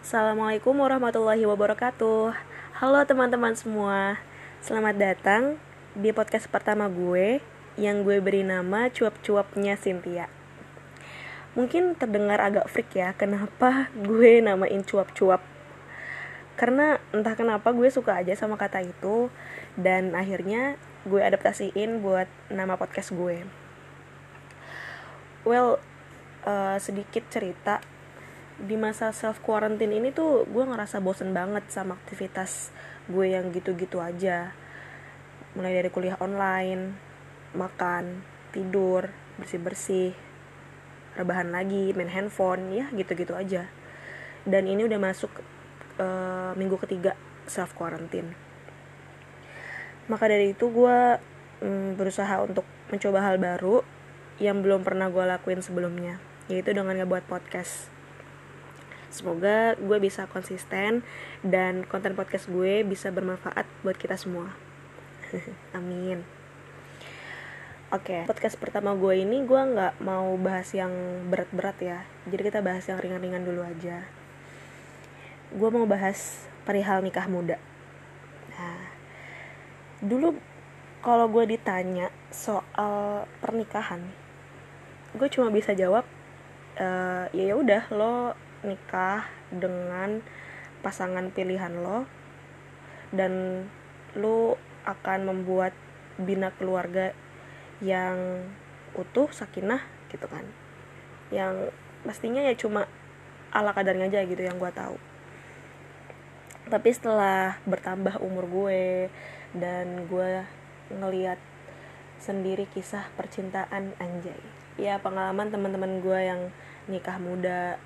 Assalamualaikum warahmatullahi wabarakatuh. Halo teman-teman semua. Selamat datang di podcast pertama gue Yang gue beri nama Cuap-Cuapnya Cynthia. Mungkin terdengar agak freak ya Kenapa gue namain cuap-cuap? Karena entah kenapa gue suka aja sama kata itu Dan akhirnya gue adaptasiin buat nama podcast gue. Well, uh, sedikit cerita di masa self quarantine ini tuh gue ngerasa bosen banget sama aktivitas gue yang gitu-gitu aja. Mulai dari kuliah online makan tidur bersih-bersih rebahan lagi main handphone ya gitu-gitu aja. Dan ini udah masuk uh, minggu ketiga self quarantine maka dari itu gue um, berusaha untuk mencoba hal baru yang belum pernah gue lakuin sebelumnya yaitu dengan ngebuat podcast Semoga gue bisa konsisten dan konten podcast gue bisa bermanfaat buat kita semua. Amin. Oke, okay, podcast pertama gue ini gue nggak mau bahas yang berat-berat ya. Jadi kita bahas yang ringan-ringan dulu aja. Gue mau bahas perihal nikah muda. Nah, dulu kalau gue ditanya soal pernikahan, gue cuma bisa jawab, e, ya udah lo nikah dengan pasangan pilihan lo dan lo akan membuat bina keluarga yang utuh sakinah gitu kan. Yang pastinya ya cuma ala kadarnya aja gitu yang gue tahu. Tapi setelah bertambah umur gue dan gue ngeliat sendiri kisah percintaan anjay. Ya pengalaman teman-teman gue yang nikah muda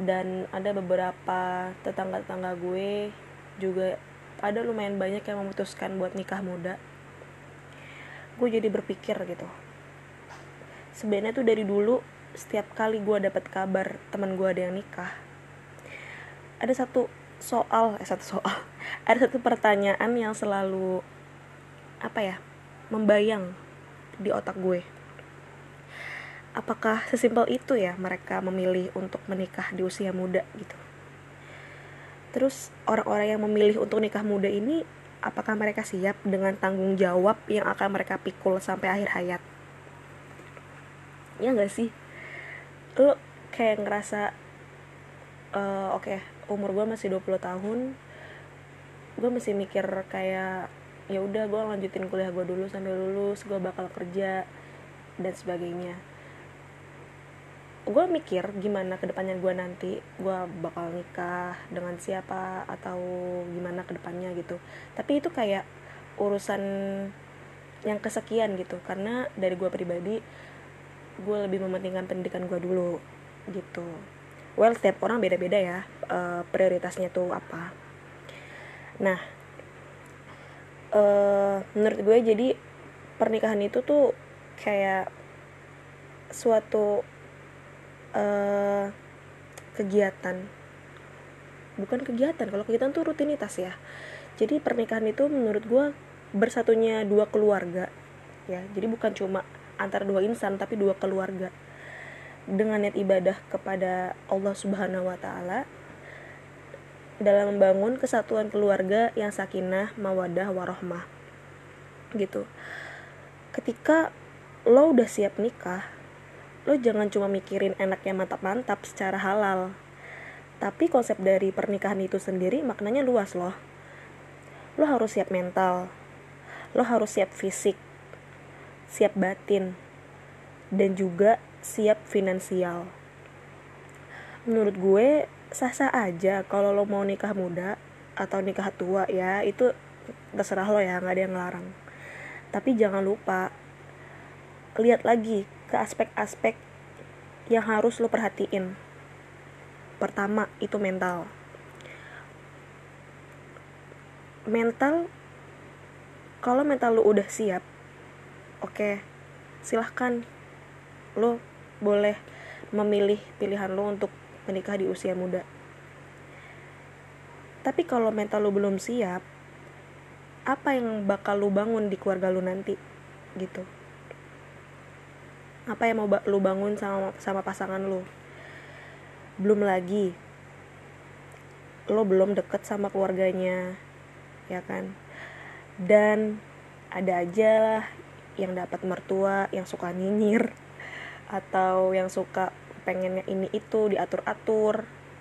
dan ada beberapa tetangga-tetangga gue juga ada lumayan banyak yang memutuskan buat nikah muda. Gue jadi berpikir gitu. Sebenarnya tuh dari dulu setiap kali gue dapat kabar teman gue ada yang nikah ada satu soal eh satu soal. Ada satu pertanyaan yang selalu apa ya membayang di otak gue apakah sesimpel itu ya mereka memilih untuk menikah di usia muda gitu? Terus orang-orang yang memilih untuk nikah muda ini apakah mereka siap dengan tanggung jawab yang akan mereka pikul sampai akhir hayat? Ya gak sih? Lo kayak ngerasa uh, oke okay, umur gue masih 20 tahun gue masih mikir kayak ya udah gue lanjutin kuliah gue dulu sampai lulus gue bakal kerja dan sebagainya gue mikir gimana ke depannya gue nanti gue bakal nikah dengan siapa atau gimana ke depannya gitu. Tapi itu kayak urusan yang kesekian gitu karena dari gue pribadi gue lebih mementingkan pendidikan gue dulu gitu. Well setiap orang beda-beda ya uh, prioritasnya tuh apa. Nah uh, menurut gue jadi pernikahan itu tuh kayak suatu uh, kegiatan. Bukan kegiatan kalau kegiatan tuh rutinitas ya. Jadi pernikahan itu menurut gue bersatunya dua keluarga ya. Jadi bukan cuma antara dua insan tapi dua keluarga. Dengan niat ibadah kepada Allah Subhanahu wa taala dalam membangun kesatuan keluarga yang sakinah, mawadah, warohmah. Gitu. Ketika lo udah siap nikah, lo jangan cuma mikirin enaknya mantap-mantap secara halal. Tapi konsep dari pernikahan itu sendiri maknanya luas loh. Lo harus siap mental. Lo harus siap fisik. Siap batin. Dan juga siap finansial. Menurut gue sah-sah aja kalau lo mau nikah muda atau nikah tua ya itu terserah lo ya nggak ada yang ngelarang. Tapi jangan lupa lihat lagi ke aspek-aspek yang harus lo perhatiin. Pertama, itu mental. Mental, kalau mental lo udah siap, oke, okay, silahkan lo boleh memilih pilihan lo untuk menikah di usia muda. Tapi kalau mental lo belum siap, apa yang bakal lo bangun di keluarga lo nanti? Gitu apa yang mau lu bangun sama sama pasangan lu? Belum lagi lo belum deket sama keluarganya ya kan? Dan ada aja lah yang dapat mertua yang suka nyinyir atau yang suka pengennya ini itu diatur atur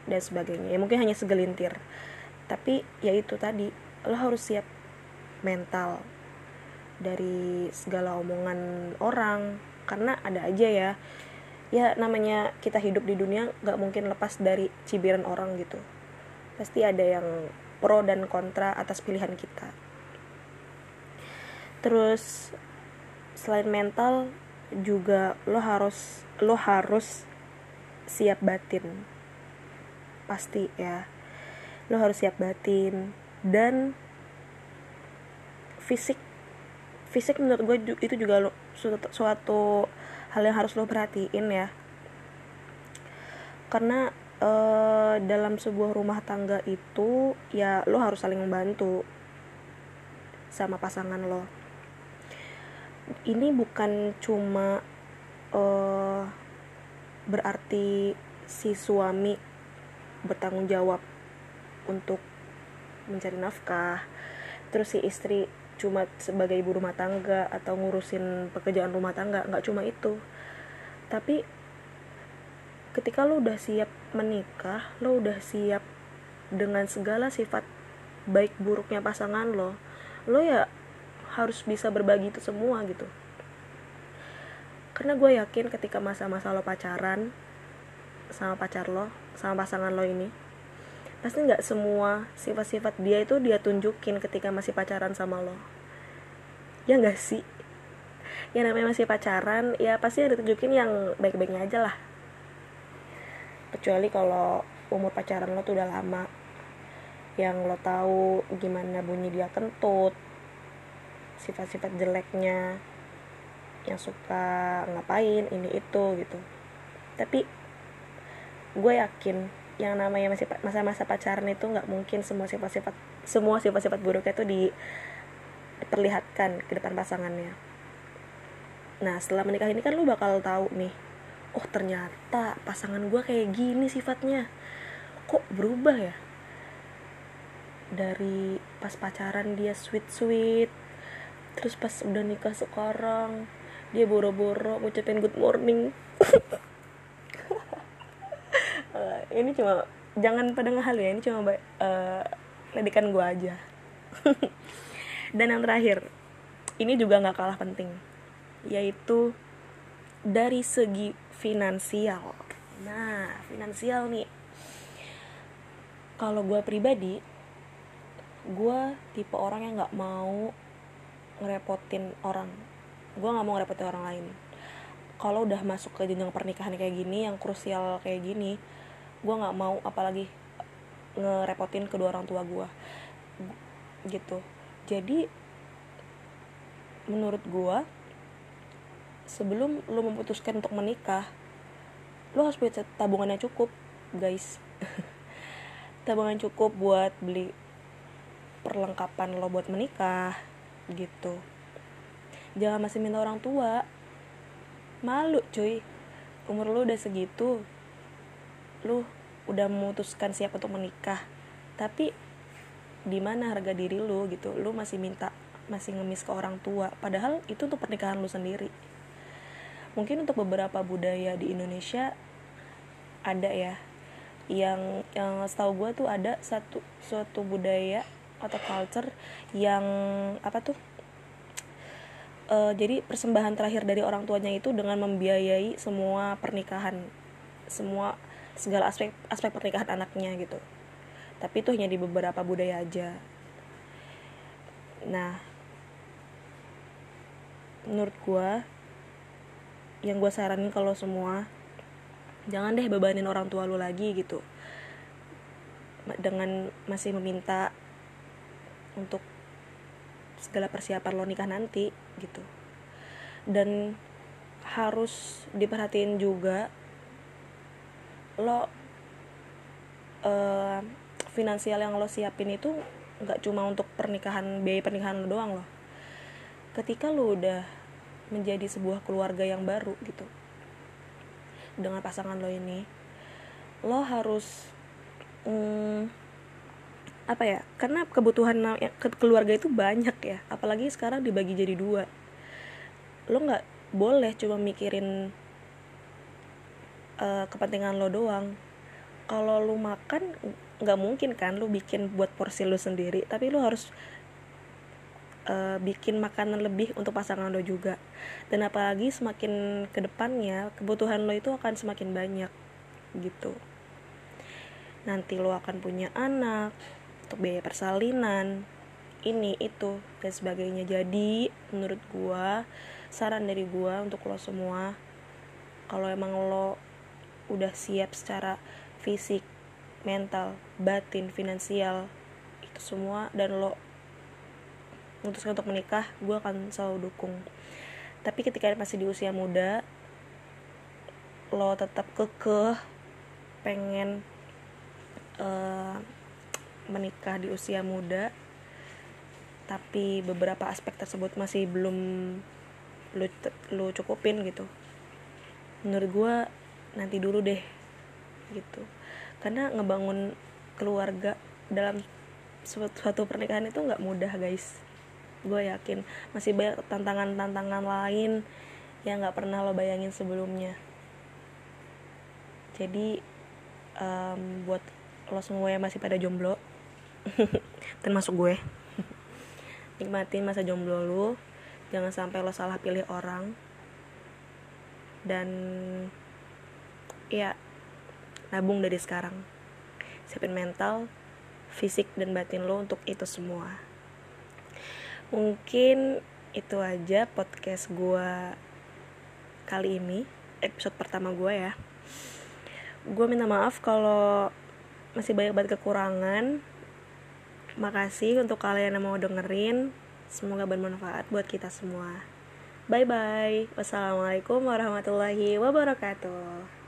dan sebagainya. Ya mungkin hanya segelintir. Tapi ya itu tadi lo harus siap mental dari segala omongan orang. Karena ada aja ya. Ya namanya kita hidup di dunia nggak mungkin lepas dari cibiran orang gitu. Pasti ada yang pro dan kontra atas pilihan kita. Terus selain mental juga lo harus lo harus siap batin. Pasti ya. Lo harus siap batin. Dan fisik fisik menurut gue itu juga lo, suatu, suatu hal yang harus lo perhatiin ya. Karena uh, dalam sebuah rumah tangga itu ya lo harus saling membantu sama pasangan lo. Ini bukan cuma uh, berarti si suami bertanggung jawab untuk mencari nafkah terus si istri cuma sebagai ibu rumah tangga atau ngurusin pekerjaan rumah tangga nggak cuma itu. Tapi ketika lo udah siap menikah lo udah siap dengan segala sifat baik buruknya pasangan lo lo ya harus bisa berbagi itu semua gitu. Karena gue yakin ketika masa-masa lo pacaran sama pacar lo sama pasangan lo ini pasti nggak semua sifat-sifat dia itu dia tunjukin ketika masih pacaran sama lo. Ya nggak sih? Yang namanya masih pacaran ya pasti ada tunjukin yang baik-baiknya aja lah. Kecuali kalau umur pacaran lo tuh udah lama. Yang lo tahu gimana bunyi dia kentut sifat-sifat jeleknya yang suka ngapain ini itu gitu. Tapi gue yakin yang namanya masih masa-masa pacaran itu nggak mungkin semua sifat-sifat semua sifat-sifat buruknya itu di, diperlihatkan ke depan pasangannya. Nah setelah menikah ini kan lu bakal tahu nih oh ternyata pasangan gue kayak gini sifatnya. Kok berubah ya? Dari pas pacaran dia sweet sweet terus pas udah nikah sekarang dia boro-boro ngucapin good morning ini cuma jangan pada ngehal ya ini cuma uh, ledikan gue aja. Dan yang terakhir ini juga nggak kalah penting yaitu dari segi finansial. Nah finansial nih. Kalau gue pribadi gue tipe orang yang nggak mau ngerepotin orang. Gue nggak mau ngerepotin orang lain. Kalau udah masuk ke jenjang pernikahan kayak gini yang krusial kayak gini gue nggak mau apalagi ngerepotin kedua orang tua gue gitu. Jadi menurut gue sebelum lo memutuskan untuk menikah lo harus punya tabungan yang cukup guys. Tabungan cukup buat beli perlengkapan lo buat menikah gitu. Jangan masih minta orang tua. Malu cuy. Umur lo udah segitu lu udah memutuskan siap untuk menikah tapi di mana harga diri lu gitu? Lu masih minta masih ngemis ke orang tua padahal itu untuk pernikahan lu sendiri. Mungkin untuk beberapa budaya di Indonesia ada ya yang yang setahu gue tuh ada satu suatu budaya atau culture yang apa tuh? Uh, jadi persembahan terakhir dari orang tuanya itu dengan membiayai semua pernikahan semua segala aspek aspek pernikahan anaknya gitu. Tapi itu hanya di beberapa budaya aja. Nah menurut gue yang gue saranin kalau semua jangan deh bebanin orang tua lu lagi gitu. Dengan masih meminta untuk segala persiapan lo nikah nanti gitu. Dan harus diperhatiin juga lo uh, finansial yang lo siapin itu nggak cuma untuk pernikahan biaya pernikahan lo doang loh. Ketika lo udah menjadi sebuah keluarga yang baru gitu dengan pasangan lo ini lo harus mm, apa ya karena kebutuhan keluarga itu banyak ya apalagi sekarang dibagi jadi dua. Lo nggak boleh cuma mikirin uh, kepentingan lo doang. Kalau lo makan nggak mungkin kan lo bikin buat porsi lo sendiri tapi lo harus uh, bikin makanan lebih untuk pasangan lo juga. Dan apalagi semakin ke depannya kebutuhan lo itu akan semakin banyak gitu. Nanti lo akan punya anak untuk biaya persalinan ini itu dan sebagainya. Jadi menurut gua saran dari gua untuk lo semua kalau emang lo udah siap secara fisik mental batin finansial itu semua dan lo memutuskan untuk menikah gue akan selalu dukung. Tapi ketika masih di usia muda lo tetap kekeh pengen uh, menikah di usia muda tapi beberapa aspek tersebut masih belum lu, lu cukupin gitu. Menurut gue nanti dulu deh gitu. Karena ngebangun keluarga dalam suatu, suatu pernikahan itu nggak mudah guys. Gue yakin. Masih banyak tantangan-tantangan lain yang nggak pernah lo bayangin sebelumnya. Jadi um, buat lo semua yang masih pada jomblo termasuk gue nikmatin masa jomblo lu. Jangan sampai lo salah pilih orang. Dan ya nabung dari sekarang siapin mental fisik dan batin lo untuk itu semua mungkin itu aja podcast gue kali ini episode pertama gue ya gue minta maaf kalau masih banyak banget kekurangan Makasih untuk kalian yang mau dengerin. Semoga bermanfaat buat kita semua. Bye bye. Wassalamualaikum warahmatullahi wabarakatuh.